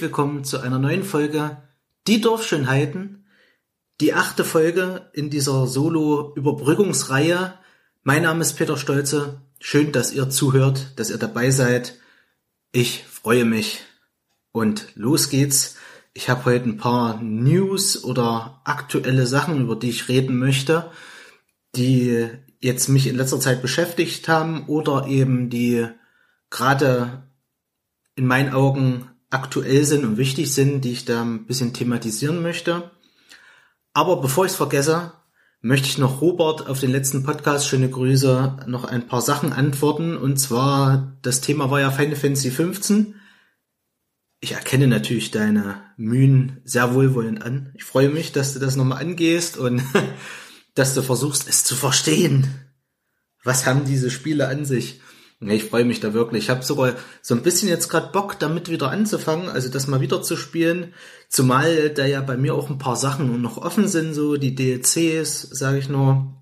willkommen zu einer neuen Folge Die Dorfschönheiten, die achte Folge in dieser Solo-Überbrückungsreihe. Mein Name ist Peter Stolze. Schön, dass ihr zuhört, dass ihr dabei seid. Ich freue mich. Und los geht's. Ich habe heute ein paar News oder aktuelle Sachen, über die ich reden möchte, die jetzt mich in letzter Zeit beschäftigt haben oder eben die gerade in meinen Augen aktuell sind und wichtig sind, die ich da ein bisschen thematisieren möchte. Aber bevor ich es vergesse, möchte ich noch Robert auf den letzten Podcast, schöne Grüße, noch ein paar Sachen antworten. Und zwar, das Thema war ja Final Fantasy 15. Ich erkenne natürlich deine Mühen sehr wohlwollend an. Ich freue mich, dass du das nochmal angehst und dass du versuchst, es zu verstehen. Was haben diese Spiele an sich? Ja, ich freue mich da wirklich. Ich habe sogar so ein bisschen jetzt gerade Bock, damit wieder anzufangen, also das mal wieder zu spielen. Zumal da ja bei mir auch ein paar Sachen noch offen sind, so die DLCs, sage ich nur.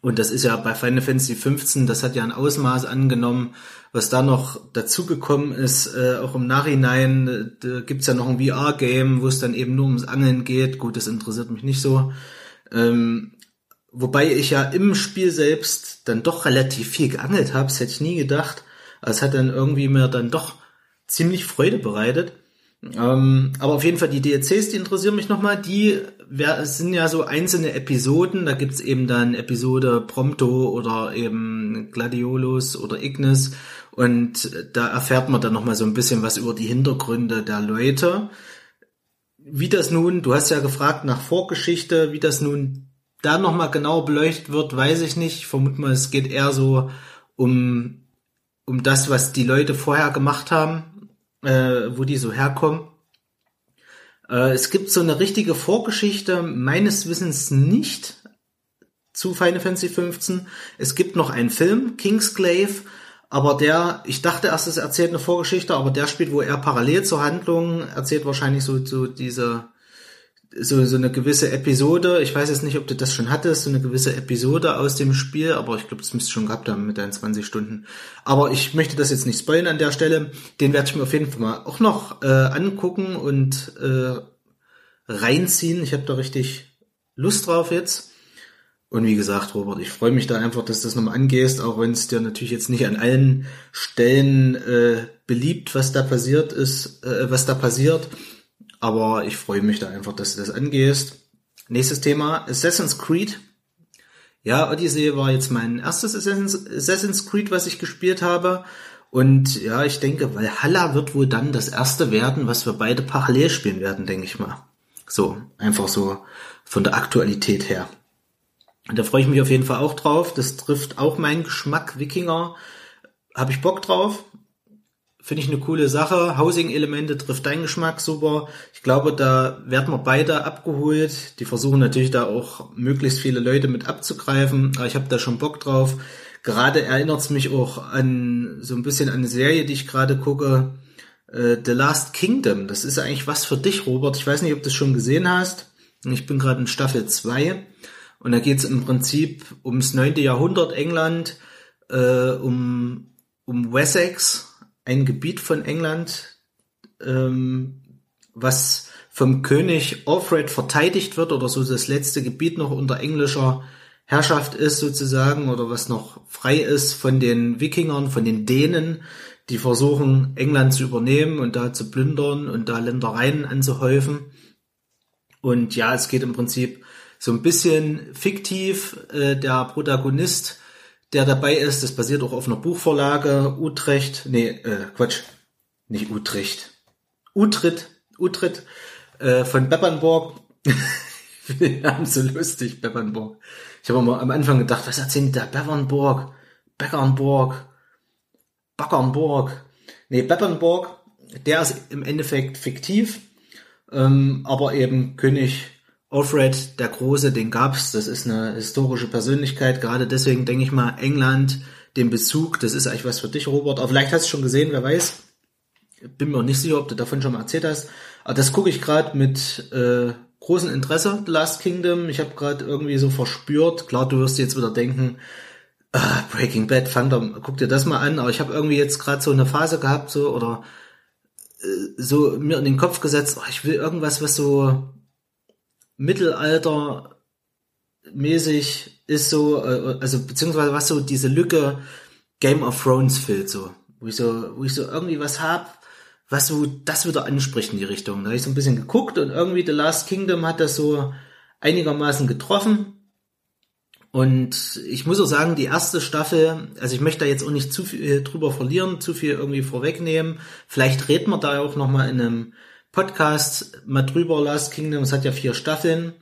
Und das ist ja bei Final Fantasy 15, das hat ja ein Ausmaß angenommen, was da noch dazugekommen ist, äh, auch im Nachhinein, da gibt's ja noch ein VR-Game, wo es dann eben nur ums Angeln geht. Gut, das interessiert mich nicht so. Ähm, Wobei ich ja im Spiel selbst dann doch relativ viel geangelt habe, das hätte ich nie gedacht. Es hat dann irgendwie mir dann doch ziemlich Freude bereitet. Ähm, aber auf jeden Fall die DLCs, die interessieren mich nochmal. Die sind ja so einzelne Episoden. Da gibt's eben dann Episode Prompto oder eben Gladiolus oder Ignis. Und da erfährt man dann nochmal so ein bisschen was über die Hintergründe der Leute. Wie das nun, du hast ja gefragt nach Vorgeschichte, wie das nun da nochmal genau beleuchtet wird, weiß ich nicht. Ich vermute mal, es geht eher so um, um das, was die Leute vorher gemacht haben, äh, wo die so herkommen. Äh, es gibt so eine richtige Vorgeschichte meines Wissens nicht zu Final Fantasy 15. Es gibt noch einen Film, Kingsglaive, aber der, ich dachte erst, es erzählt eine Vorgeschichte, aber der spielt wo er parallel zur Handlung, erzählt wahrscheinlich so, so diese so, so eine gewisse Episode, ich weiß jetzt nicht, ob du das schon hattest, so eine gewisse Episode aus dem Spiel, aber ich glaube, das müsste schon gehabt haben mit deinen 20 Stunden. Aber ich möchte das jetzt nicht spoilern an der Stelle. Den werde ich mir auf jeden Fall mal auch noch äh, angucken und äh, reinziehen. Ich habe da richtig Lust drauf jetzt. Und wie gesagt, Robert, ich freue mich da einfach, dass du das nochmal angehst, auch wenn es dir natürlich jetzt nicht an allen Stellen äh, beliebt, was da passiert ist, äh, was da passiert. Aber ich freue mich da einfach, dass du das angehst. Nächstes Thema, Assassin's Creed. Ja, Odyssey war jetzt mein erstes Assassin's, Creed, was ich gespielt habe. Und ja, ich denke, Valhalla wird wohl dann das erste werden, was wir beide parallel spielen werden, denke ich mal. So, einfach so von der Aktualität her. Und da freue ich mich auf jeden Fall auch drauf. Das trifft auch meinen Geschmack. Wikinger habe ich Bock drauf. Finde ich eine coole Sache. Housing-Elemente trifft deinen Geschmack super. Ich glaube, da werden wir beide abgeholt. Die versuchen natürlich da auch möglichst viele Leute mit abzugreifen. Aber ich habe da schon Bock drauf. Gerade erinnert es mich auch an so ein bisschen an eine Serie, die ich gerade gucke. Äh, The Last Kingdom. Das ist eigentlich was für dich, Robert. Ich weiß nicht, ob du es schon gesehen hast. Ich bin gerade in Staffel 2. Und da geht es im Prinzip ums 9. Jahrhundert England, äh, um, um Wessex ein Gebiet von England, ähm, was vom König Alfred verteidigt wird oder so das letzte Gebiet noch unter englischer Herrschaft ist sozusagen oder was noch frei ist von den Wikingern, von den Dänen, die versuchen England zu übernehmen und da zu plündern und da Ländereien anzuhäufen. Und ja, es geht im Prinzip so ein bisschen fiktiv. Äh, der Protagonist der dabei ist. Das basiert auch auf einer Buchvorlage. Utrecht, nee, äh, Quatsch, nicht Utrecht. Utrecht, Utrecht äh, von Beppernburg. Wir haben so lustig, Beppernburg. Ich habe mal am Anfang gedacht, was erzählt der Beppernburg? Beckernburg, Backernburg. Nee, Beppernburg, der ist im Endeffekt fiktiv, ähm, aber eben König Alfred der Große, den gab's, das ist eine historische Persönlichkeit, gerade deswegen denke ich mal, England, den Bezug, das ist eigentlich was für dich, Robert, aber vielleicht hast du schon gesehen, wer weiß. Bin mir auch nicht sicher, ob du davon schon mal erzählt hast. Aber das gucke ich gerade mit äh, großem Interesse, The Last Kingdom. Ich habe gerade irgendwie so verspürt, klar, du wirst jetzt wieder denken, ah, Breaking Bad, fang doch, guck dir das mal an, aber ich habe irgendwie jetzt gerade so eine Phase gehabt, so, oder so mir in den Kopf gesetzt, oh, ich will irgendwas, was so Mittelalter mäßig ist so, äh, also beziehungsweise was so diese Lücke Game of Thrones füllt so, wo ich so, wo ich so irgendwie was hab, was so das wieder anspricht in die Richtung. Da habe ich so ein bisschen geguckt und irgendwie The Last Kingdom hat das so einigermaßen getroffen. Und ich muss auch sagen, die erste Staffel, also ich möchte da jetzt auch nicht zu viel drüber verlieren, zu viel irgendwie vorwegnehmen. Vielleicht reden wir da auch noch mal in einem Podcast mal drüber. Last Kingdom, es hat ja vier Staffeln.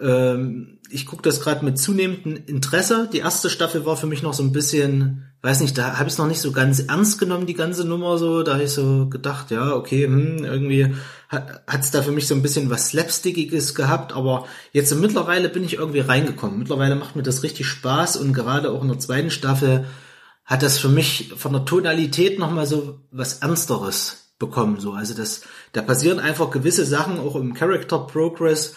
Ähm, ich gucke das gerade mit zunehmendem Interesse. Die erste Staffel war für mich noch so ein bisschen, weiß nicht, da habe ich es noch nicht so ganz ernst genommen, die ganze Nummer so. Da habe ich so gedacht, ja, okay, hm, irgendwie hat es da für mich so ein bisschen was Slapstickiges gehabt, aber jetzt mittlerweile bin ich irgendwie reingekommen. Mittlerweile macht mir das richtig Spaß und gerade auch in der zweiten Staffel hat das für mich von der Tonalität nochmal so was Ernsteres bekommen. So, also das, da passieren einfach gewisse Sachen auch im Character Progress,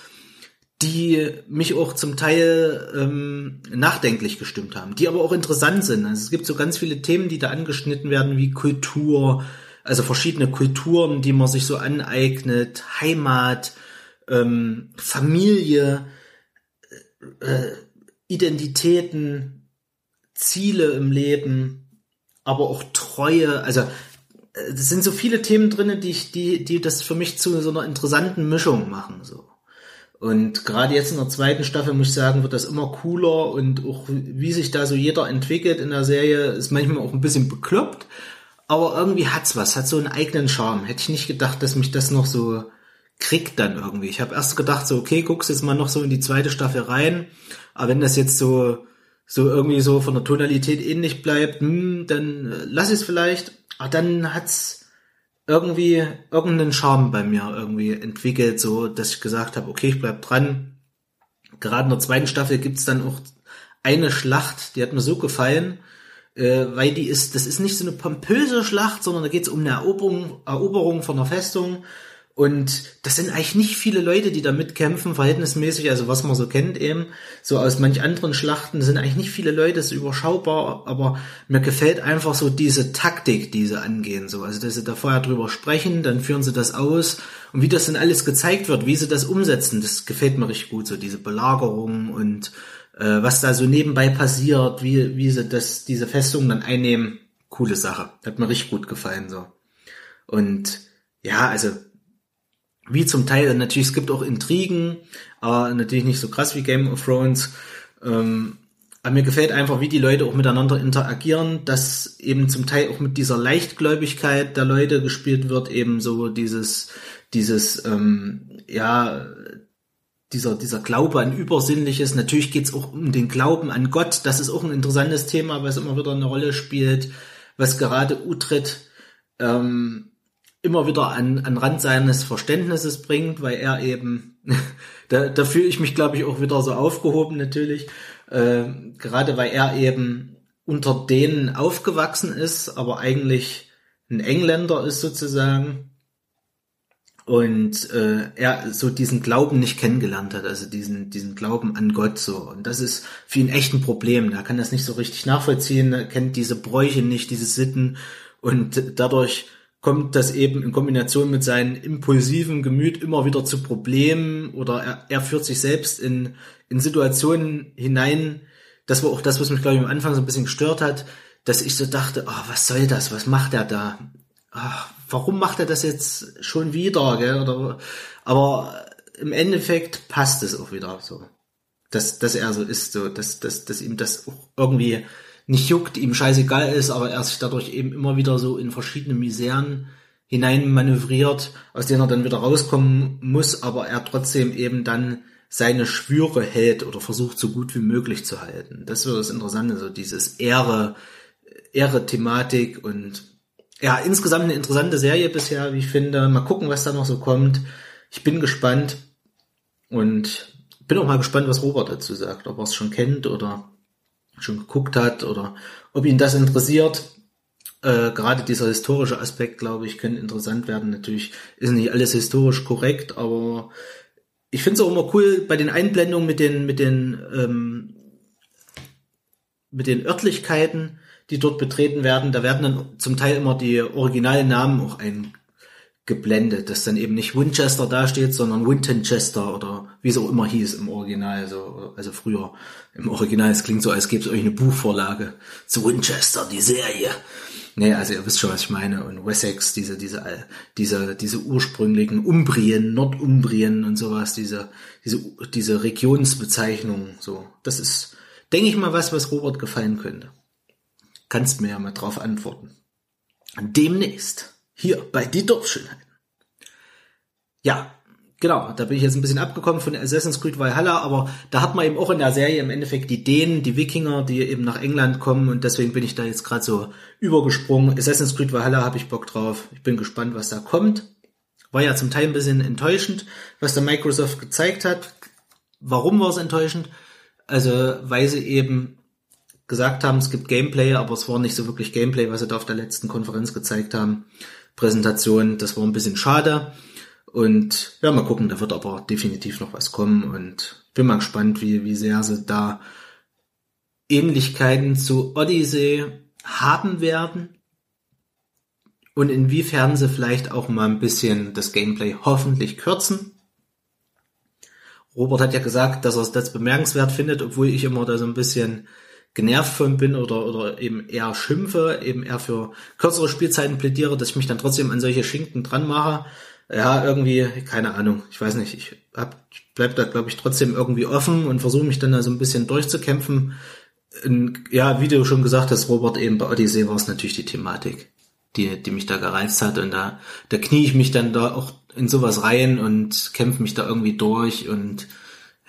die mich auch zum Teil ähm, nachdenklich gestimmt haben, die aber auch interessant sind. Also es gibt so ganz viele Themen, die da angeschnitten werden, wie Kultur, also verschiedene Kulturen, die man sich so aneignet, Heimat, ähm, Familie, äh, Identitäten, Ziele im Leben, aber auch Treue. Also äh, es sind so viele Themen drinne, die ich, die, die das für mich zu so einer interessanten Mischung machen. So. Und gerade jetzt in der zweiten Staffel muss ich sagen, wird das immer cooler und auch wie sich da so jeder entwickelt in der Serie, ist manchmal auch ein bisschen bekloppt, aber irgendwie hat's was, hat so einen eigenen Charme. Hätte ich nicht gedacht, dass mich das noch so kriegt dann irgendwie. Ich habe erst gedacht so, okay, guckst jetzt mal noch so in die zweite Staffel rein, aber wenn das jetzt so so irgendwie so von der Tonalität ähnlich bleibt, hm, dann äh, lass es vielleicht. Aber dann hat's irgendwie irgendeinen Charme bei mir irgendwie entwickelt, so dass ich gesagt habe, okay, ich bleib dran. Gerade in der zweiten Staffel gibt's dann auch eine Schlacht, die hat mir so gefallen, äh, weil die ist, das ist nicht so eine pompöse Schlacht, sondern da geht's um eine Eroberung, Eroberung von einer Festung und das sind eigentlich nicht viele Leute, die da mitkämpfen, verhältnismäßig, also was man so kennt eben, so aus manch anderen Schlachten sind eigentlich nicht viele Leute, ist überschaubar, aber mir gefällt einfach so diese Taktik, die sie angehen, so, also dass sie da vorher drüber sprechen, dann führen sie das aus. Und wie das dann alles gezeigt wird, wie sie das umsetzen, das gefällt mir richtig gut, so diese Belagerung und äh, was da so nebenbei passiert, wie, wie sie das, diese Festung dann einnehmen, coole Sache, hat mir richtig gut gefallen, so. Und ja, also wie zum Teil, natürlich, es gibt auch Intrigen, aber natürlich nicht so krass wie Game of Thrones. Ähm, aber mir gefällt einfach, wie die Leute auch miteinander interagieren, dass eben zum Teil auch mit dieser Leichtgläubigkeit der Leute gespielt wird, eben so dieses, dieses, ähm, ja, dieser, dieser Glaube an Übersinnliches. Natürlich geht's auch um den Glauben an Gott. Das ist auch ein interessantes Thema, was immer wieder eine Rolle spielt, was gerade Utrecht ähm, immer wieder an, an Rand seines Verständnisses bringt, weil er eben, da, da fühle ich mich, glaube ich, auch wieder so aufgehoben natürlich, äh, gerade weil er eben unter denen aufgewachsen ist, aber eigentlich ein Engländer ist sozusagen und äh, er so diesen Glauben nicht kennengelernt hat, also diesen diesen Glauben an Gott so und das ist für ihn echt ein Problem. Er kann das nicht so richtig nachvollziehen, er kennt diese Bräuche nicht, diese Sitten und dadurch kommt das eben in Kombination mit seinem impulsiven Gemüt immer wieder zu Problemen oder er, er führt sich selbst in, in Situationen hinein. Das war auch das, was mich, glaube ich, am Anfang so ein bisschen gestört hat, dass ich so dachte, oh, was soll das? Was macht er da? Ach, warum macht er das jetzt schon wieder? Gell? Oder, aber im Endeffekt passt es auch wieder so. Dass, dass er so ist, so, dass, dass, dass ihm das auch irgendwie nicht juckt, ihm scheißegal ist, aber er sich dadurch eben immer wieder so in verschiedene Miseren hinein manövriert, aus denen er dann wieder rauskommen muss, aber er trotzdem eben dann seine Schwüre hält oder versucht so gut wie möglich zu halten. Das wird das Interessante, so dieses Ehre, Ehre-Thematik und ja, insgesamt eine interessante Serie bisher, wie ich finde. Mal gucken, was da noch so kommt. Ich bin gespannt und bin auch mal gespannt, was Robert dazu sagt, ob er es schon kennt oder schon geguckt hat oder ob ihn das interessiert. Äh, gerade dieser historische Aspekt, glaube ich, könnte interessant werden. Natürlich ist nicht alles historisch korrekt, aber ich finde es auch immer cool bei den Einblendungen mit den mit den ähm, mit den Örtlichkeiten, die dort betreten werden. Da werden dann zum Teil immer die originalen Namen auch ein, geblendet, dass dann eben nicht Winchester dasteht, sondern Wintonchester oder wie es auch immer hieß im Original, so, also früher im Original. Es klingt so, als gäbe es euch eine Buchvorlage zu Winchester, die Serie. Nee, also ihr wisst schon, was ich meine. Und Wessex, diese, diese, diese, diese ursprünglichen Umbrien, Nordumbrien und sowas, diese, diese, diese Regionsbezeichnung, so. Das ist, denke ich mal, was, was Robert gefallen könnte. Kannst mir ja mal drauf antworten. Demnächst. Hier bei Die Dorfschönheiten. Ja, genau, da bin ich jetzt ein bisschen abgekommen von Assassin's Creed Valhalla, aber da hat man eben auch in der Serie im Endeffekt die Dänen, die Wikinger, die eben nach England kommen und deswegen bin ich da jetzt gerade so übergesprungen. Assassin's Creed Valhalla habe ich Bock drauf. Ich bin gespannt, was da kommt. War ja zum Teil ein bisschen enttäuschend, was der Microsoft gezeigt hat. Warum war es enttäuschend? Also, weil sie eben gesagt haben, es gibt Gameplay, aber es war nicht so wirklich Gameplay, was sie da auf der letzten Konferenz gezeigt haben. Präsentation. Das war ein bisschen schade. Und ja, mal gucken, da wird aber definitiv noch was kommen und bin mal gespannt, wie, wie sehr sie da Ähnlichkeiten zu Odyssey haben werden und inwiefern sie vielleicht auch mal ein bisschen das Gameplay hoffentlich kürzen. Robert hat ja gesagt, dass er das bemerkenswert findet, obwohl ich immer da so ein bisschen genervt von bin oder, oder eben eher schimpfe, eben eher für kürzere Spielzeiten plädiere, dass ich mich dann trotzdem an solche Schinken dran mache. Ja, irgendwie, keine Ahnung, ich weiß nicht, ich hab, ich bleib da, glaube ich, trotzdem irgendwie offen und versuche mich dann da so ein bisschen durchzukämpfen. Und, ja, wie du schon gesagt hast, Robert, eben bei Odyssey war es natürlich die Thematik, die, die mich da gereizt hat und da, da knie ich mich dann da auch in sowas rein und kämpfe mich da irgendwie durch und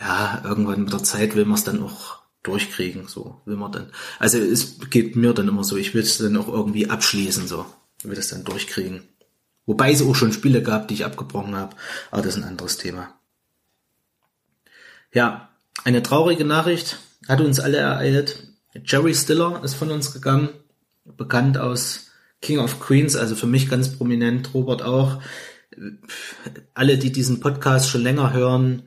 ja, irgendwann mit der Zeit will man es dann auch durchkriegen, so will man dann. Also es geht mir dann immer so, ich will es dann auch irgendwie abschließen, so, will das dann durchkriegen. Wobei es auch schon Spiele gab, die ich abgebrochen habe, aber das ist ein anderes Thema. Ja, eine traurige Nachricht hat uns alle ereilt. Jerry Stiller ist von uns gegangen, bekannt aus King of Queens, also für mich ganz prominent, Robert auch. Alle, die diesen Podcast schon länger hören,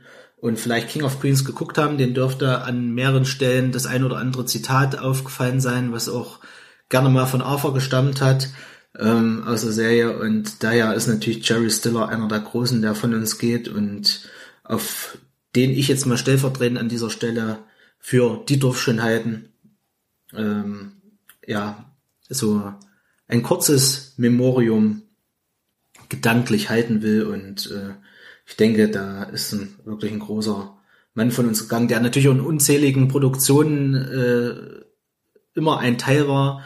und vielleicht King of Queens geguckt haben, den dürfte an mehreren Stellen das ein oder andere Zitat aufgefallen sein, was auch gerne mal von Arthur gestammt hat ähm, aus der Serie. Und daher ist natürlich Jerry Stiller einer der Großen, der von uns geht und auf den ich jetzt mal stellvertretend an dieser Stelle für die Dorfschönheiten ähm, ja so ein kurzes Memorium gedanklich halten will und äh, ich denke, da ist ein wirklich ein großer Mann von uns gegangen, der natürlich in unzähligen Produktionen äh, immer ein Teil war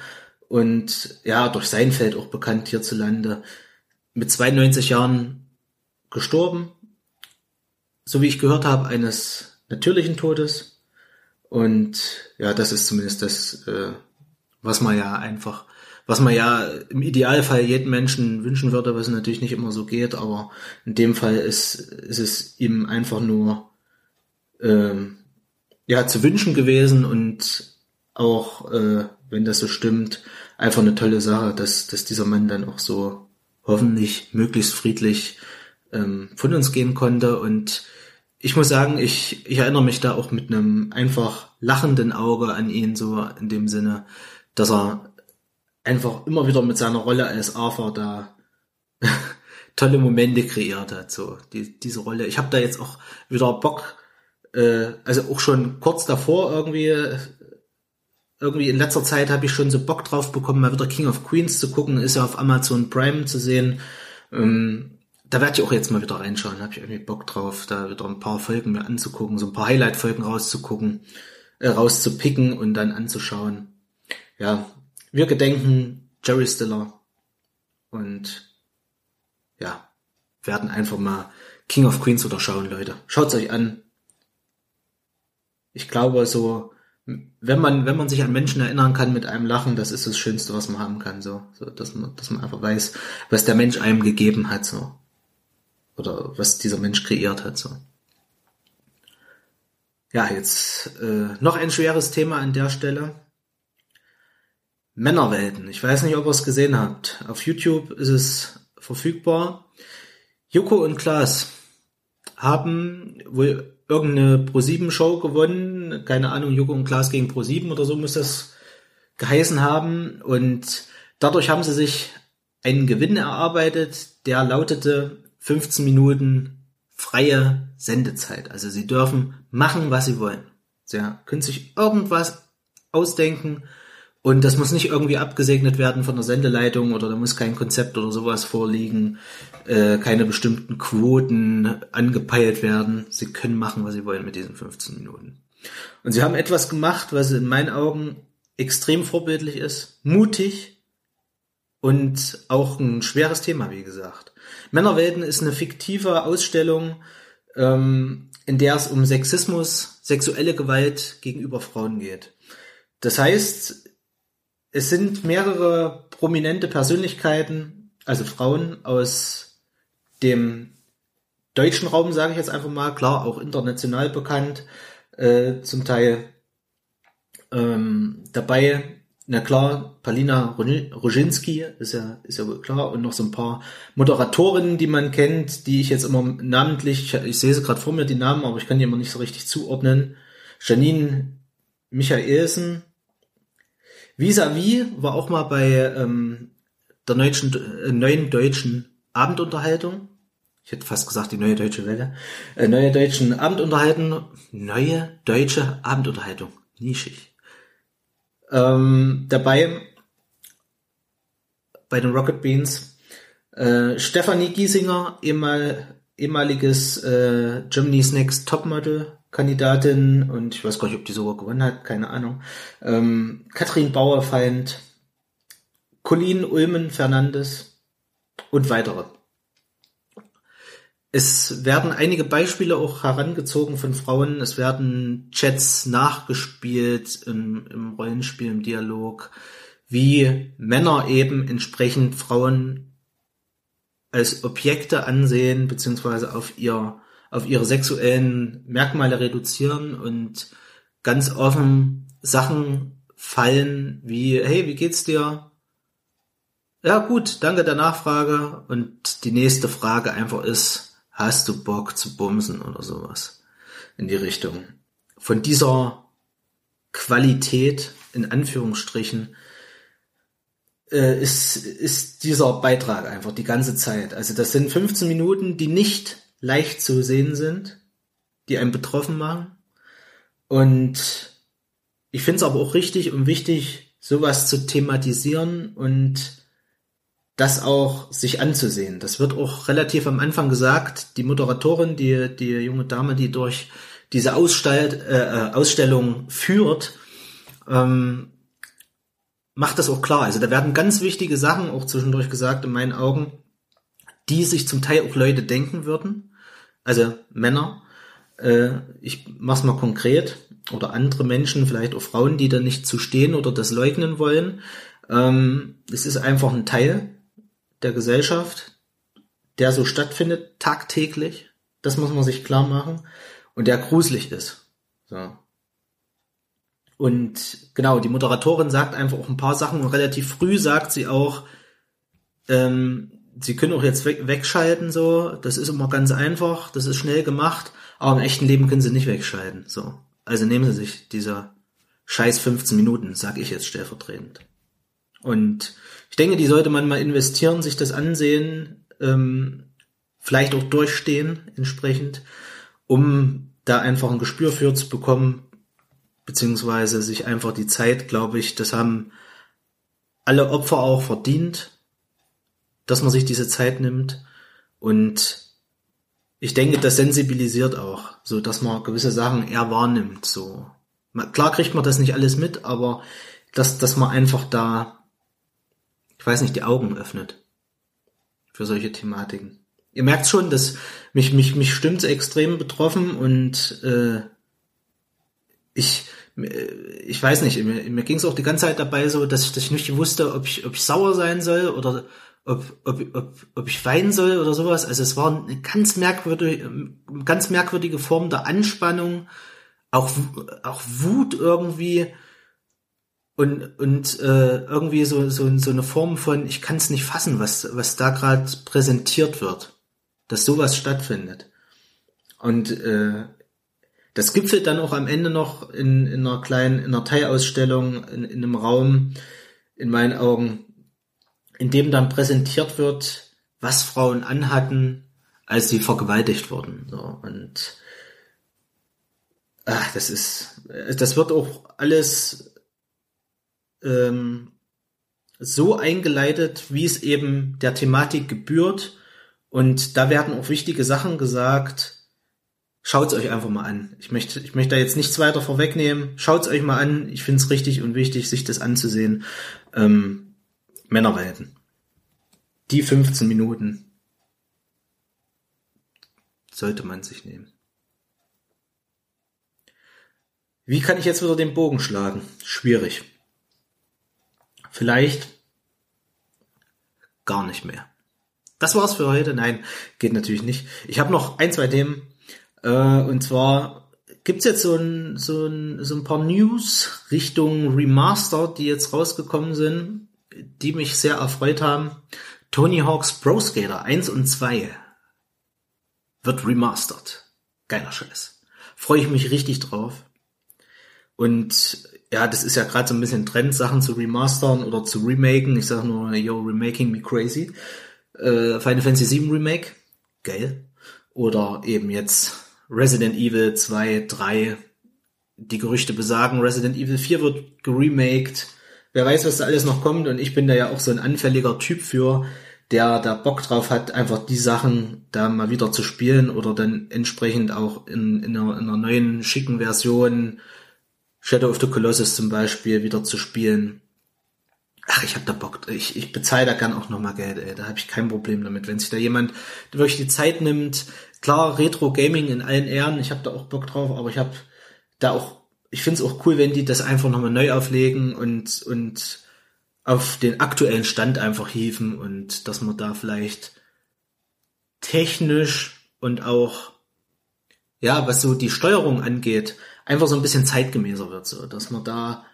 und ja, durch sein Feld auch bekannt hierzulande. Mit 92 Jahren gestorben, so wie ich gehört habe, eines natürlichen Todes. Und ja, das ist zumindest das, äh, was man ja einfach was man ja im Idealfall jedem Menschen wünschen würde, was natürlich nicht immer so geht, aber in dem Fall ist, ist es ihm einfach nur ähm, ja zu wünschen gewesen und auch äh, wenn das so stimmt, einfach eine tolle Sache, dass, dass dieser Mann dann auch so hoffentlich möglichst friedlich ähm, von uns gehen konnte. Und ich muss sagen, ich, ich erinnere mich da auch mit einem einfach lachenden Auge an ihn, so in dem Sinne, dass er einfach immer wieder mit seiner Rolle als Arthur da tolle Momente kreiert hat. So die, diese Rolle. Ich habe da jetzt auch wieder Bock, äh, also auch schon kurz davor irgendwie. Irgendwie in letzter Zeit habe ich schon so Bock drauf bekommen, mal wieder King of Queens zu gucken, ist ja auf Amazon Prime zu sehen. Ähm, da werde ich auch jetzt mal wieder reinschauen, habe ich irgendwie Bock drauf, da wieder ein paar Folgen mir anzugucken, so ein paar Highlight-Folgen rauszugucken, äh, rauszupicken und dann anzuschauen. Ja, wir gedenken Jerry Stiller und ja, werden einfach mal King of Queens oder schauen, Leute. Schaut's euch an. Ich glaube, so, wenn man, wenn man sich an Menschen erinnern kann mit einem Lachen, das ist das Schönste, was man haben kann, so, so dass man, dass man einfach weiß, was der Mensch einem gegeben hat, so. Oder was dieser Mensch kreiert hat, so. Ja, jetzt äh, noch ein schweres Thema an der Stelle. Männerwelten. Ich weiß nicht, ob ihr es gesehen habt. Auf YouTube ist es verfügbar. Joko und Klaas haben wohl irgendeine Pro7-Show gewonnen. Keine Ahnung, Joko und Klaas gegen Pro7 oder so muss das geheißen haben. Und dadurch haben sie sich einen Gewinn erarbeitet, der lautete 15 Minuten freie Sendezeit. Also sie dürfen machen, was sie wollen. Sie können sich irgendwas ausdenken und das muss nicht irgendwie abgesegnet werden von der Sendeleitung oder da muss kein Konzept oder sowas vorliegen, äh, keine bestimmten Quoten angepeilt werden. Sie können machen, was sie wollen mit diesen 15 Minuten. Und sie haben etwas gemacht, was in meinen Augen extrem vorbildlich ist, mutig und auch ein schweres Thema, wie gesagt. Männerwelten ist eine fiktive Ausstellung, ähm, in der es um Sexismus, sexuelle Gewalt gegenüber Frauen geht. Das heißt, es sind mehrere prominente Persönlichkeiten, also Frauen aus dem deutschen Raum, sage ich jetzt einfach mal, klar, auch international bekannt, äh, zum Teil ähm, dabei. Na klar, Palina Roginski ist ja, ist ja wohl klar und noch so ein paar Moderatorinnen, die man kennt, die ich jetzt immer namentlich, ich, ich sehe sie gerade vor mir, die Namen, aber ich kann die immer nicht so richtig zuordnen. Janine Michaelsen, Vis-a-vis war auch mal bei ähm, der neuen, äh, neuen deutschen Abendunterhaltung. Ich hätte fast gesagt die neue deutsche Welle. Äh, neue deutschen Abendunterhaltung. Neue deutsche Abendunterhaltung. Nischig. Ähm, dabei bei den Rocket Beans äh, Stefanie Giesinger, ehemal, ehemaliges äh, Germany's Next Topmodel Kandidatin und ich weiß gar nicht, ob die sogar gewonnen hat, keine Ahnung. Ähm, Katrin Bauerfeind, Colin Ulmen Fernandes und weitere. Es werden einige Beispiele auch herangezogen von Frauen. Es werden Chats nachgespielt im, im Rollenspiel, im Dialog, wie Männer eben entsprechend Frauen als Objekte ansehen, beziehungsweise auf ihr auf ihre sexuellen Merkmale reduzieren und ganz offen Sachen fallen wie, hey, wie geht's dir? Ja, gut, danke der Nachfrage. Und die nächste Frage einfach ist, hast du Bock zu bumsen oder sowas? In die Richtung. Von dieser Qualität, in Anführungsstrichen, äh, ist, ist dieser Beitrag einfach die ganze Zeit. Also das sind 15 Minuten, die nicht leicht zu sehen sind, die einen betroffen machen. Und ich finde es aber auch richtig und wichtig, sowas zu thematisieren und das auch sich anzusehen. Das wird auch relativ am Anfang gesagt. Die Moderatorin, die, die junge Dame, die durch diese Ausstell äh, Ausstellung führt, ähm, macht das auch klar. Also da werden ganz wichtige Sachen auch zwischendurch gesagt in meinen Augen, die sich zum Teil auch Leute denken würden also Männer, äh, ich mach's mal konkret, oder andere Menschen, vielleicht auch Frauen, die da nicht zu stehen oder das leugnen wollen. Ähm, es ist einfach ein Teil der Gesellschaft, der so stattfindet, tagtäglich. Das muss man sich klar machen. Und der gruselig ist. So. Und genau, die Moderatorin sagt einfach auch ein paar Sachen und relativ früh sagt sie auch, ähm, sie können auch jetzt wegschalten, so. Das ist immer ganz einfach, das ist schnell gemacht, aber im echten Leben können sie nicht wegschalten, so. Also nehmen sie sich dieser scheiß 15 Minuten, sag ich jetzt stellvertretend. Und ich denke, die sollte man mal investieren, sich das ansehen, ähm, vielleicht auch durchstehen entsprechend, um da einfach ein Gespür für zu bekommen, beziehungsweise sich einfach die Zeit, glaube ich, das haben alle Opfer auch verdient, dass man sich diese Zeit nimmt und ich denke, das sensibilisiert auch, so dass man gewisse Sachen eher wahrnimmt, so. Klar kriegt man das nicht alles mit, aber dass, dass man einfach da, ich weiß nicht, die Augen öffnet für solche Thematiken. Ihr merkt schon, dass mich, mich, mich stimmt extrem betroffen und äh, ich, ich weiß nicht, mir, mir ging es auch die ganze Zeit dabei so, dass ich, dass ich nicht wusste, ob ich, ob ich sauer sein soll oder ob, ob, ob, ob ich weinen soll oder sowas. Also es war eine ganz merkwürdige, ganz merkwürdige Form der Anspannung, auch, auch Wut irgendwie und, und äh, irgendwie so, so, so eine Form von, ich kann es nicht fassen, was, was da gerade präsentiert wird, dass sowas stattfindet. Und äh, das gipfelt dann auch am Ende noch in, in einer kleinen, in einer Teilausstellung in, in einem Raum, in meinen Augen, in dem dann präsentiert wird, was Frauen anhatten, als sie vergewaltigt wurden. So, und ach, das ist, das wird auch alles ähm, so eingeleitet, wie es eben der Thematik gebührt. Und da werden auch wichtige Sachen gesagt. Schaut's euch einfach mal an. Ich möchte, ich möchte da jetzt nichts weiter vorwegnehmen. Schaut's euch mal an. Ich finde es richtig und wichtig, sich das anzusehen. Ähm, Männerwelten. Die 15 Minuten sollte man sich nehmen. Wie kann ich jetzt wieder den Bogen schlagen? Schwierig. Vielleicht gar nicht mehr. Das war's für heute. Nein, geht natürlich nicht. Ich habe noch ein, zwei Themen. Äh, und zwar gibt's jetzt so ein, so, ein, so ein paar News Richtung Remaster, die jetzt rausgekommen sind, die mich sehr erfreut haben. Tony Hawk's Pro Skater 1 und 2 wird remastered. Geiler Scheiß. Freue ich mich richtig drauf. Und ja, das ist ja gerade so ein bisschen Trend, Sachen zu remastern oder zu remaken. Ich sag nur, yo, remaking me crazy. Äh, Final Fantasy VII Remake, geil. Oder eben jetzt Resident Evil 2, 3. Die Gerüchte besagen, Resident Evil 4 wird geremaked. Wer weiß, was da alles noch kommt. Und ich bin da ja auch so ein anfälliger Typ für, der da Bock drauf hat, einfach die Sachen da mal wieder zu spielen oder dann entsprechend auch in, in, einer, in einer neuen schicken Version Shadow of the Colossus zum Beispiel wieder zu spielen. Ach, ich hab da Bock. Ich, ich bezahle da gern auch nochmal Geld, ey. Da habe ich kein Problem damit. Wenn sich da jemand wirklich die Zeit nimmt, klar, Retro-Gaming in allen Ehren, ich habe da auch Bock drauf, aber ich habe da auch, ich find's auch cool, wenn die das einfach nochmal neu auflegen und, und auf den aktuellen Stand einfach hieven und dass man da vielleicht technisch und auch, ja, was so die Steuerung angeht, einfach so ein bisschen zeitgemäßer wird, so, dass man da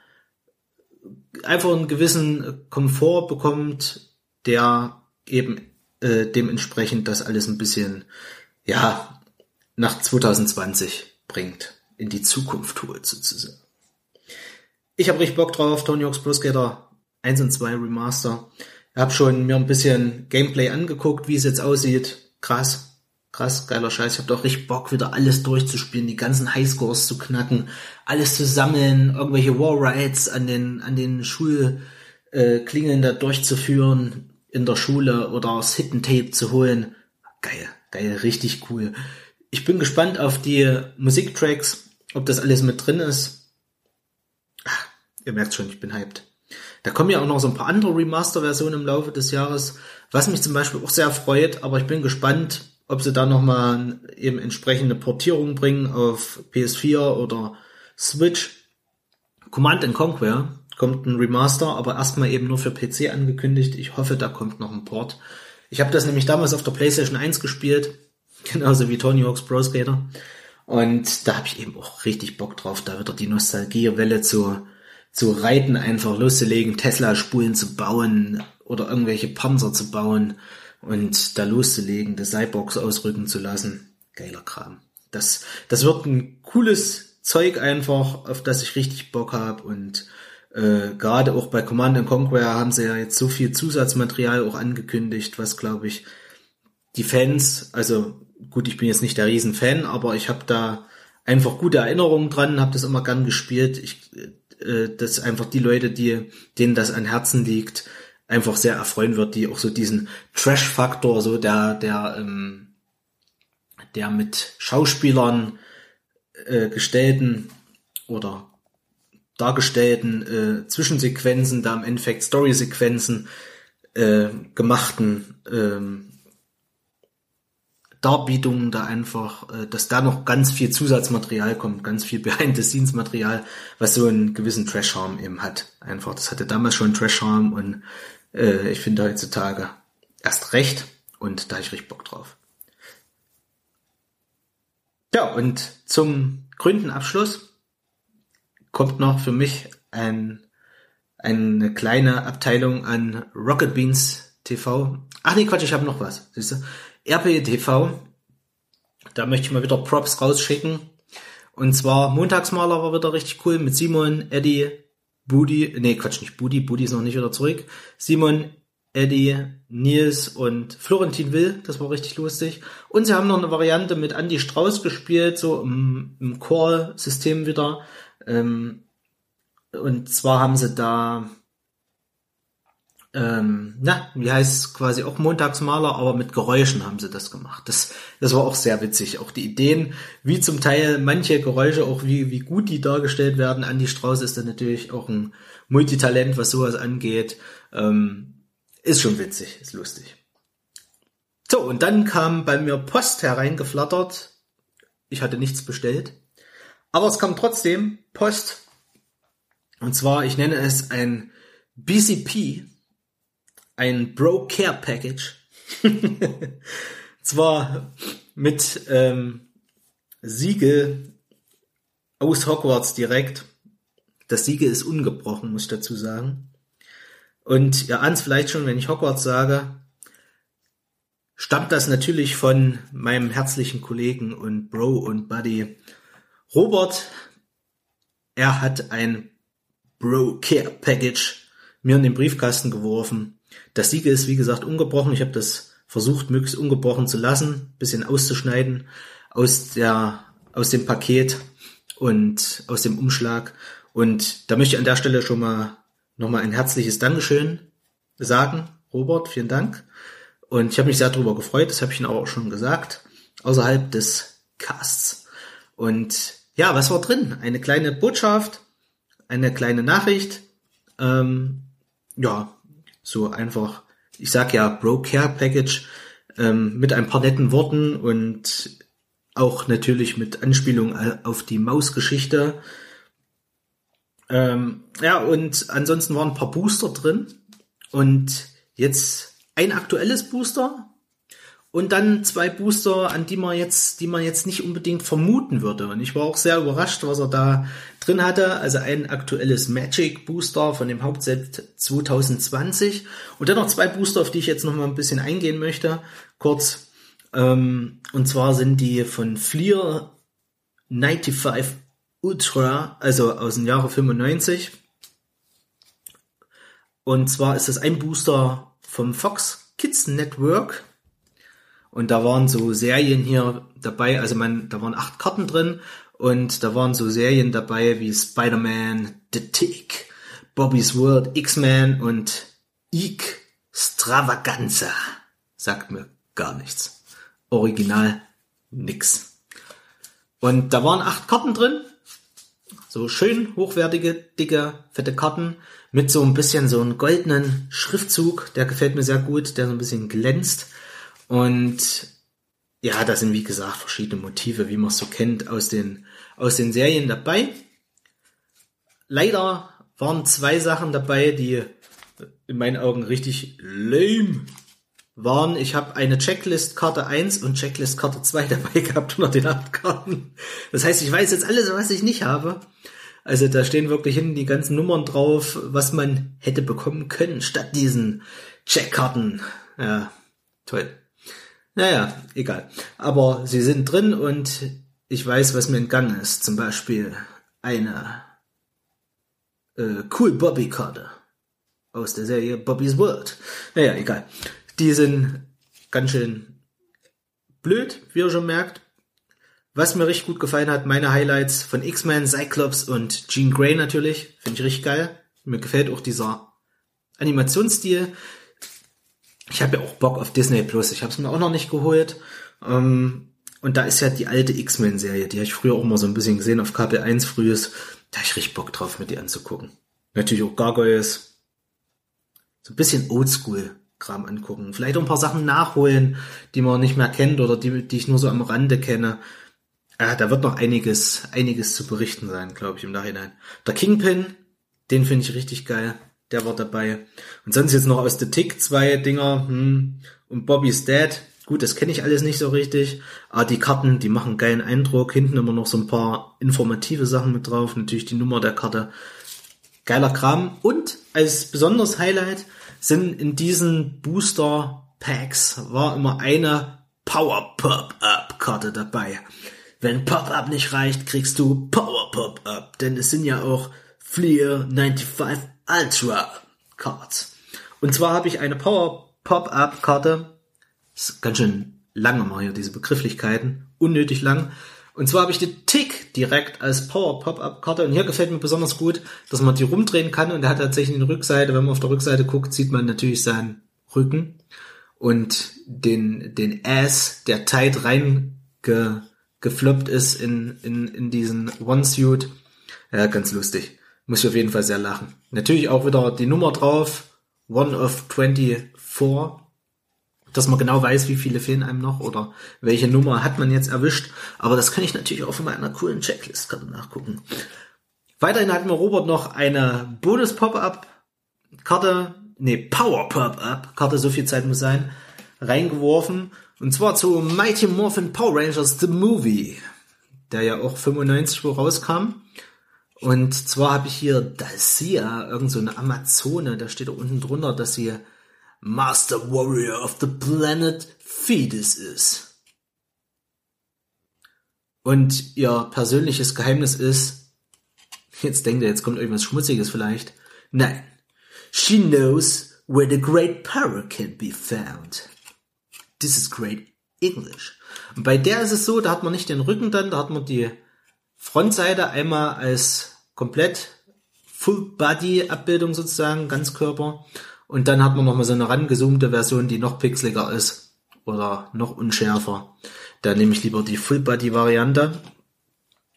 einfach einen gewissen Komfort bekommt, der eben äh, dementsprechend das alles ein bisschen, ja, nach 2020 bringt, in die Zukunft holt sozusagen. Ich habe richtig Bock drauf, Tony Hawk's Pro Skater 1 und 2 Remaster. Ich habe schon mir ein bisschen Gameplay angeguckt, wie es jetzt aussieht. Krass, krass, geiler Scheiß. Ich habe doch richtig Bock, wieder alles durchzuspielen, die ganzen Highscores zu knacken, alles zu sammeln, irgendwelche War Rides an den, an den Schulklingeln äh, da durchzuführen in der Schule oder das Hidden Tape zu holen. Geil, geil, richtig cool. Ich bin gespannt auf die Musiktracks, ob das alles mit drin ist. Ach, ihr merkt schon, ich bin hyped. Da kommen ja auch noch so ein paar andere Remaster-Versionen im Laufe des Jahres, was mich zum Beispiel auch sehr freut, aber ich bin gespannt, ob sie da nochmal eben entsprechende Portierungen bringen auf PS4 oder Switch. Command Conquer kommt ein Remaster, aber erstmal eben nur für PC angekündigt. Ich hoffe, da kommt noch ein Port. Ich habe das nämlich damals auf der PlayStation 1 gespielt, genauso wie Tony Hawk's Pro Skater. Und da habe ich eben auch richtig Bock drauf, da wieder die Nostalgiewelle zu, zu reiten, einfach loszulegen, Tesla-Spulen zu bauen oder irgendwelche Panzer zu bauen und da loszulegen, die Cyborgs ausrücken zu lassen. Geiler Kram. Das, das wird ein cooles Zeug einfach, auf das ich richtig Bock habe und äh, gerade auch bei Command Conquer haben sie ja jetzt so viel Zusatzmaterial auch angekündigt, was glaube ich die Fans, also gut, ich bin jetzt nicht der Riesenfan, aber ich habe da einfach gute Erinnerungen dran, habe das immer gern gespielt. Ich, äh, dass einfach die Leute, die denen das an Herzen liegt, einfach sehr erfreuen wird, die auch so diesen Trash-Faktor, so der, der, ähm, der mit Schauspielern äh, gestellten oder dargestellten äh, Zwischensequenzen, da im Endeffekt Story-Sequenzen äh, gemachten ähm, Darbietungen da einfach, äh, dass da noch ganz viel Zusatzmaterial kommt, ganz viel Behind-the-Scenes-Material, was so einen gewissen Trash-Charme eben hat. Einfach, das hatte damals schon Trash-Charme und äh, ich finde heutzutage erst recht und da habe ich richtig Bock drauf. Ja, und zum grünen Abschluss kommt noch für mich ein, eine kleine Abteilung an Rocket Beans TV. Ach nee, Quatsch, ich habe noch was. Siehst du? RPE TV. Da möchte ich mal wieder Props rausschicken. Und zwar Montagsmaler war wieder richtig cool mit Simon, Eddie, Budi, nee, Quatsch, nicht Budi, Budi ist noch nicht wieder zurück. Simon, Eddie, Nils und Florentin Will. Das war richtig lustig. Und sie haben noch eine Variante mit Andy Strauß gespielt, so im, im Core-System wieder. Ähm, und zwar haben sie da, ähm, na, wie heißt es, quasi auch Montagsmaler, aber mit Geräuschen haben sie das gemacht. Das, das war auch sehr witzig. Auch die Ideen, wie zum Teil manche Geräusche, auch wie, wie gut die dargestellt werden. Andy Strauß ist dann natürlich auch ein Multitalent, was sowas angeht. Ähm, ist schon witzig, ist lustig. So, und dann kam bei mir Post hereingeflattert. Ich hatte nichts bestellt. Aber es kam trotzdem Post. Und zwar, ich nenne es ein BCP, ein Bro Care Package. zwar mit ähm, Siegel aus Hogwarts direkt. Das Siegel ist ungebrochen, muss ich dazu sagen. Und ihr ahnt vielleicht schon, wenn ich Hogwarts sage, stammt das natürlich von meinem herzlichen Kollegen und Bro und Buddy Robert. Er hat ein Bro Care Package mir in den Briefkasten geworfen. Das Siegel ist wie gesagt ungebrochen. Ich habe das versucht, möglichst ungebrochen zu lassen, bisschen auszuschneiden aus der aus dem Paket und aus dem Umschlag. Und da möchte ich an der Stelle schon mal nochmal ein herzliches Dankeschön sagen. Robert, vielen Dank. Und ich habe mich sehr darüber gefreut, das habe ich Ihnen auch schon gesagt, außerhalb des Casts. Und ja, was war drin? Eine kleine Botschaft, eine kleine Nachricht. Ähm, ja, so einfach, ich sag ja Bro Care Package ähm, mit ein paar netten Worten und auch natürlich mit Anspielung auf die Mausgeschichte. Ähm, ja, und ansonsten waren ein paar Booster drin. Und jetzt ein aktuelles Booster und dann zwei Booster, an die man jetzt, die man jetzt nicht unbedingt vermuten würde. Und ich war auch sehr überrascht, was er da drin hatte. Also ein aktuelles Magic Booster von dem Hauptset 2020 und dann noch zwei Booster, auf die ich jetzt noch mal ein bisschen eingehen möchte. Kurz. Ähm, und zwar sind die von Fleer 95 Ultra, also aus dem Jahre 95. Und zwar ist das ein Booster vom Fox Kids Network. Und da waren so Serien hier dabei, also man, da waren acht Karten drin und da waren so Serien dabei wie Spider-Man, The Tick, Bobby's World, X-Men und Eek Stravaganza. Sagt mir gar nichts. Original nix. Und da waren acht Karten drin so schön hochwertige, dicke, fette Karten mit so ein bisschen so einem goldenen Schriftzug. Der gefällt mir sehr gut, der so ein bisschen glänzt. Und ja, da sind wie gesagt verschiedene Motive, wie man es so kennt, aus den, aus den Serien dabei. Leider waren zwei Sachen dabei, die in meinen Augen richtig lame waren, ich habe eine Checklist-Karte 1 und Checklist-Karte 2 dabei gehabt unter den acht Karten. Das heißt, ich weiß jetzt alles, was ich nicht habe. Also da stehen wirklich hinten die ganzen Nummern drauf, was man hätte bekommen können statt diesen Checkkarten. Ja, toll. Naja, egal. Aber sie sind drin und ich weiß, was mir entgangen ist. Zum Beispiel eine äh, Cool Bobby Karte aus der Serie Bobby's World. Naja, egal. Die sind ganz schön blöd, wie ihr schon merkt. Was mir richtig gut gefallen hat, meine Highlights von X-Men, Cyclops und Jean Grey natürlich. Finde ich richtig geil. Mir gefällt auch dieser Animationsstil. Ich habe ja auch Bock auf Disney Plus. Ich habe es mir auch noch nicht geholt. Ähm, und da ist ja die alte X-Men-Serie, die habe ich früher auch mal so ein bisschen gesehen auf Kabel 1 frühes. Da habe ich richtig Bock drauf, mir die anzugucken. Natürlich auch Gargoyles. So ein bisschen Oldschool Kram angucken. Vielleicht auch ein paar Sachen nachholen, die man nicht mehr kennt oder die, die ich nur so am Rande kenne. Ja, da wird noch einiges, einiges zu berichten sein, glaube ich, im Nachhinein. Der Kingpin, den finde ich richtig geil. Der war dabei. Und sonst jetzt noch aus The Tick zwei Dinger. Hm. Und Bobby's Dad. Gut, das kenne ich alles nicht so richtig. Aber die Karten, die machen geilen Eindruck. Hinten immer noch so ein paar informative Sachen mit drauf. Natürlich die Nummer der Karte. Geiler Kram. Und als besonderes Highlight sind in diesen Booster Packs war immer eine Power Pop-Up Karte dabei. Wenn Pop-Up nicht reicht, kriegst du Power Pop-Up, denn es sind ja auch Fleer 95 Ultra Cards. Und zwar habe ich eine Power Pop-Up-Karte. Ist ganz schön lang immer hier, diese Begrifflichkeiten. Unnötig lang. Und zwar habe ich die Tick direkt als Power Pop-Up-Karte. Und hier gefällt mir besonders gut, dass man die rumdrehen kann. Und der hat tatsächlich eine Rückseite. Wenn man auf der Rückseite guckt, sieht man natürlich seinen Rücken und den, den Ass, der tight reingefloppt ist in, in, in diesen One-Suit. Ja, ganz lustig. Muss ich auf jeden Fall sehr lachen. Natürlich auch wieder die Nummer drauf. One of 24. Dass man genau weiß, wie viele fehlen einem noch oder welche Nummer hat man jetzt erwischt. Aber das kann ich natürlich auch von meiner coolen Checklist-Karte nachgucken. Weiterhin hat mir Robert noch eine Bonus-Pop-Up-Karte nee, Power Pop-Up, Karte, so viel Zeit muss sein, reingeworfen. Und zwar zu Mighty Morphin Power Rangers The Movie, der ja auch 95 wo rauskam. Und zwar habe ich hier Dacia, irgend so eine Amazone, da steht da unten drunter, dass sie Master Warrior of the Planet Fetus ist. Und ihr persönliches Geheimnis ist, jetzt denkt ihr, jetzt kommt irgendwas Schmutziges vielleicht. Nein, She knows where the great power can be found. This is great English. Und bei der ist es so, da hat man nicht den Rücken dann, da hat man die Frontseite einmal als komplett Full Body Abbildung sozusagen, Ganzkörper. Und dann hat man nochmal so eine rangezoomte Version, die noch pixeliger ist oder noch unschärfer. Da nehme ich lieber die Full Body Variante.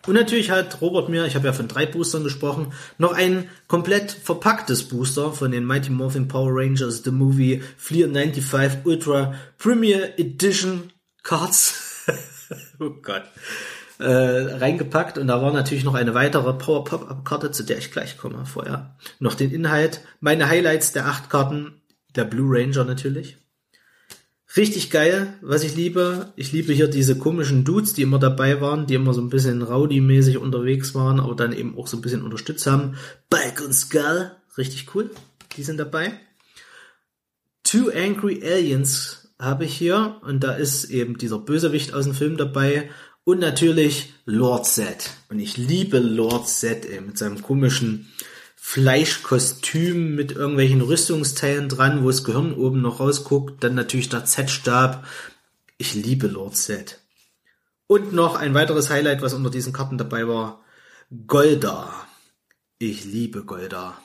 Und natürlich hat Robert mir, ich habe ja von drei Boostern gesprochen, noch ein komplett verpacktes Booster von den Mighty Morphin Power Rangers The Movie Fleer 95 Ultra Premier Edition Cards. oh Gott. Äh, reingepackt und da war natürlich noch eine weitere Power Pop-Up Karte, zu der ich gleich komme. Vorher noch den Inhalt, meine Highlights der acht Karten, der Blue Ranger natürlich. Richtig geil, was ich liebe. Ich liebe hier diese komischen Dudes, die immer dabei waren, die immer so ein bisschen rowdy-mäßig unterwegs waren, aber dann eben auch so ein bisschen unterstützt haben. Bike und Skull, richtig cool. Die sind dabei. Two Angry Aliens habe ich hier und da ist eben dieser Bösewicht aus dem Film dabei und natürlich Lord Zed. Und ich liebe Lord Zed ey, mit seinem komischen Fleischkostüm mit irgendwelchen Rüstungsteilen dran, wo das Gehirn oben noch rausguckt. Dann natürlich der Z-Stab. Ich liebe Lord Z. Und noch ein weiteres Highlight, was unter diesen Karten dabei war. Golda. Ich liebe Golda.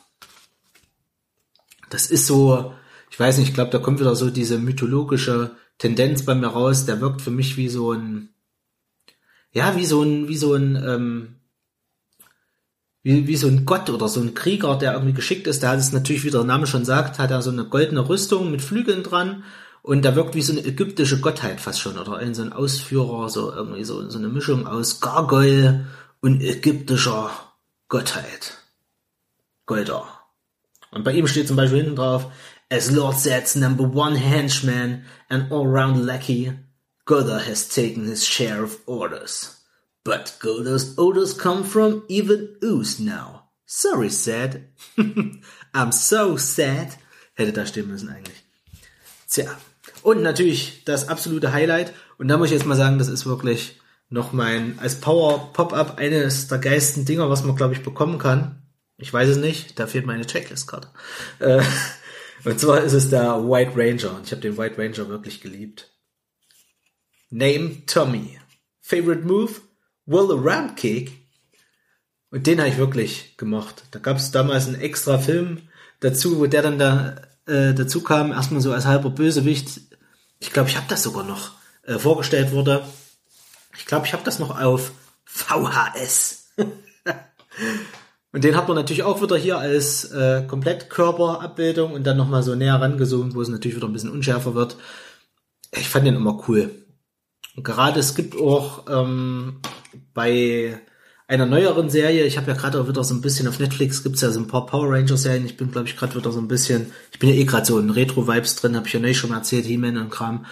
Das ist so, ich weiß nicht, ich glaube, da kommt wieder so diese mythologische Tendenz bei mir raus. Der wirkt für mich wie so ein, ja, wie so ein, wie so ein, ähm, wie, wie so ein Gott oder so ein Krieger, der irgendwie geschickt ist, der hat es natürlich, wie der Name schon sagt, hat er so eine goldene Rüstung mit Flügeln dran und der wirkt wie so eine ägyptische Gottheit fast schon oder ein so ein Ausführer, so irgendwie so, so eine Mischung aus Gargoyle und ägyptischer Gottheit. Golder. Und bei ihm steht zum Beispiel hinten drauf, as Lord Zed's number one henchman and all-round lackey, Golda has taken his share of orders. But Golda's orders come from even Ooze now. Sorry, sad. I'm so sad. Hätte da stehen müssen eigentlich. Tja. Und natürlich das absolute Highlight. Und da muss ich jetzt mal sagen, das ist wirklich noch mein, als Power Pop-Up eines der geilsten Dinger, was man, glaube ich, bekommen kann. Ich weiß es nicht, da fehlt meine Checklist-Karte. Äh, und zwar ist es der White Ranger. Und ich habe den White Ranger wirklich geliebt. Name Tommy. Favorite Move? Will Ramp Cake. Und den habe ich wirklich gemocht. Da gab es damals einen extra Film dazu, wo der dann da äh, dazu kam, erstmal so als halber Bösewicht. Ich glaube, ich habe das sogar noch äh, vorgestellt wurde. Ich glaube, ich habe das noch auf VHS. und den hat man natürlich auch wieder hier als äh, Komplettkörperabbildung und dann nochmal so näher rangezoomt, wo es natürlich wieder ein bisschen unschärfer wird. Ich fand den immer cool. Gerade es gibt auch ähm, bei einer neueren Serie, ich habe ja gerade auch wieder so ein bisschen auf Netflix gibt's ja so ein paar Power Ranger Serien. Ich bin glaube ich gerade wieder so ein bisschen, ich bin ja eh gerade so in Retro Vibes drin, habe ich ja nicht schon erzählt, He-Man und Kram.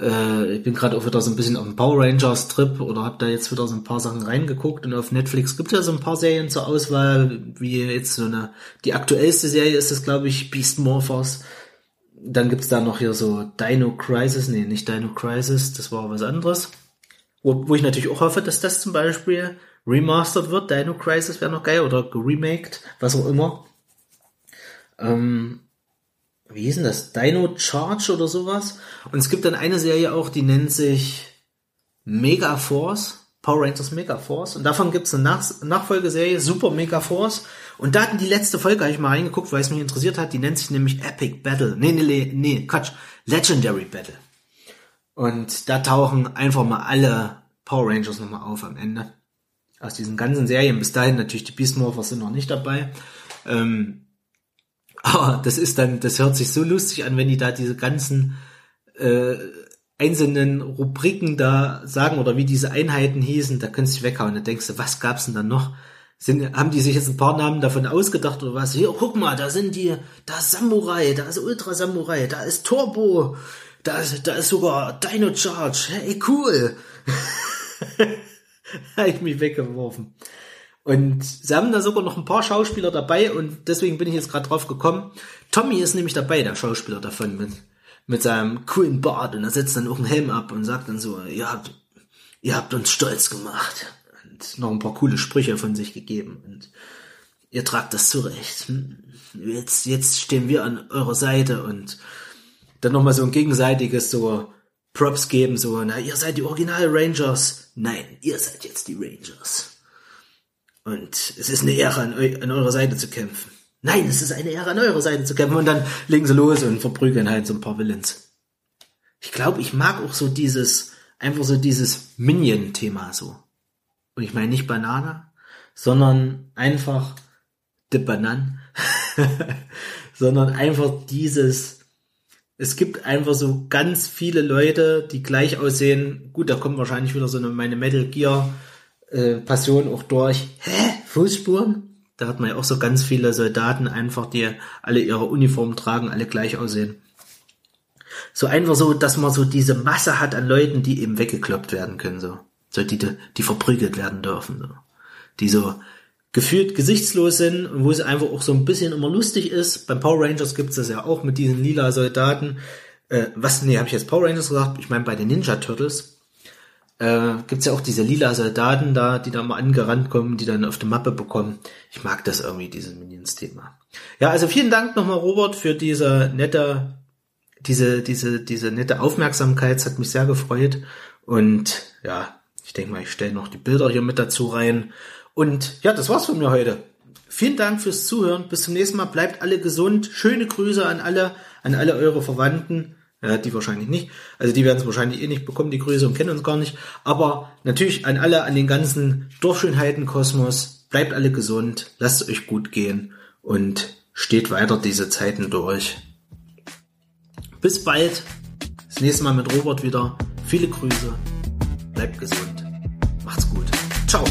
Äh, ich bin gerade auch wieder so ein bisschen auf dem Power Rangers Trip oder habe da jetzt wieder so ein paar Sachen reingeguckt und auf Netflix gibt ja so ein paar Serien zur Auswahl, wie jetzt so eine die aktuellste Serie ist das glaube ich Beast Morphers. Dann gibt's da noch hier so Dino Crisis, nee, nicht Dino Crisis, das war was anderes. Wo, wo ich natürlich auch hoffe, dass das zum Beispiel remastered wird. Dino Crisis wäre noch geil oder geremaked, was auch immer. Ähm, wie hieß denn das? Dino Charge oder sowas. Und es gibt dann eine Serie auch, die nennt sich Mega Force. Power Rangers Mega Force. Und davon gibt's eine Nach Nachfolgeserie, Super Mega Force. Und da hatten die letzte Folge, habe ich mal reingeguckt, weil es mich interessiert hat, die nennt sich nämlich Epic Battle. Nee, nee, nee, nee, Quatsch. Legendary Battle. Und da tauchen einfach mal alle Power Rangers nochmal auf am Ende. Aus diesen ganzen Serien. Bis dahin natürlich die Beast Morphers sind noch nicht dabei. Ähm, aber das ist dann, das hört sich so lustig an, wenn die da diese ganzen äh, einzelnen Rubriken da sagen oder wie diese Einheiten hießen, da könntest du dich weghauen. Da denkst du, was gab's denn da noch? Sind, haben die sich jetzt ein paar Namen davon ausgedacht oder was? Hier, guck mal, da sind die, da ist Samurai, da ist Ultra Samurai, da ist Turbo, da ist, da ist sogar Dino Charge. Hey, cool. habe ich mich weggeworfen. Und sie haben da sogar noch ein paar Schauspieler dabei und deswegen bin ich jetzt gerade drauf gekommen. Tommy ist nämlich dabei, der Schauspieler davon, mit, seinem coolen Bart und er setzt dann auch einen Helm ab und sagt dann so, ihr habt, ihr habt uns stolz gemacht und noch ein paar coole Sprüche von sich gegeben und ihr tragt das zurecht. Jetzt, jetzt stehen wir an eurer Seite und dann nochmal so ein gegenseitiges so Props geben, so, na, ihr seid die Original Rangers. Nein, ihr seid jetzt die Rangers. Und es ist eine Ehre, an, an eurer Seite zu kämpfen. Nein, es ist eine Ehre, an eurer Seite zu kämpfen. Und dann legen sie los und verprügeln halt so ein paar Villains. Ich glaube, ich mag auch so dieses, einfach so dieses Minion-Thema so. Und ich meine nicht Banane, sondern einfach de Banan, sondern einfach dieses, es gibt einfach so ganz viele Leute, die gleich aussehen. Gut, da kommt wahrscheinlich wieder so eine meine Metal Gear äh, Passion auch durch. Hä? Fußspuren? Da hat man ja auch so ganz viele Soldaten einfach, die alle ihre Uniform tragen, alle gleich aussehen. So einfach so, dass man so diese Masse hat an Leuten, die eben weggekloppt werden können, so. So, die, die verprügelt werden dürfen, so. Die so gefühlt gesichtslos sind und wo es einfach auch so ein bisschen immer lustig ist. Beim Power Rangers gibt es das ja auch mit diesen lila Soldaten. Äh, was, nee, habe ich jetzt Power Rangers gesagt? Ich meine bei den Ninja Turtles äh, gibt's ja auch diese lila Soldaten da, die da mal angerannt kommen, die dann auf die Mappe bekommen. Ich mag das irgendwie, dieses Minions-Thema. Ja, also vielen Dank nochmal, Robert, für diese nette, diese, diese, diese nette Aufmerksamkeit. Es hat mich sehr gefreut. Und ja, ich denke mal, ich stelle noch die Bilder hier mit dazu rein. Und ja, das war's von mir heute. Vielen Dank fürs Zuhören. Bis zum nächsten Mal. Bleibt alle gesund. Schöne Grüße an alle, an alle eure Verwandten. Ja, die wahrscheinlich nicht. Also die werden es wahrscheinlich eh nicht bekommen, die Grüße, und kennen uns gar nicht. Aber natürlich an alle, an den ganzen Dorfschönheiten Kosmos, bleibt alle gesund, lasst es euch gut gehen und steht weiter diese Zeiten durch. Bis bald. Das nächste Mal mit Robert wieder. Viele Grüße. Bleibt gesund. Macht's gut. Ciao.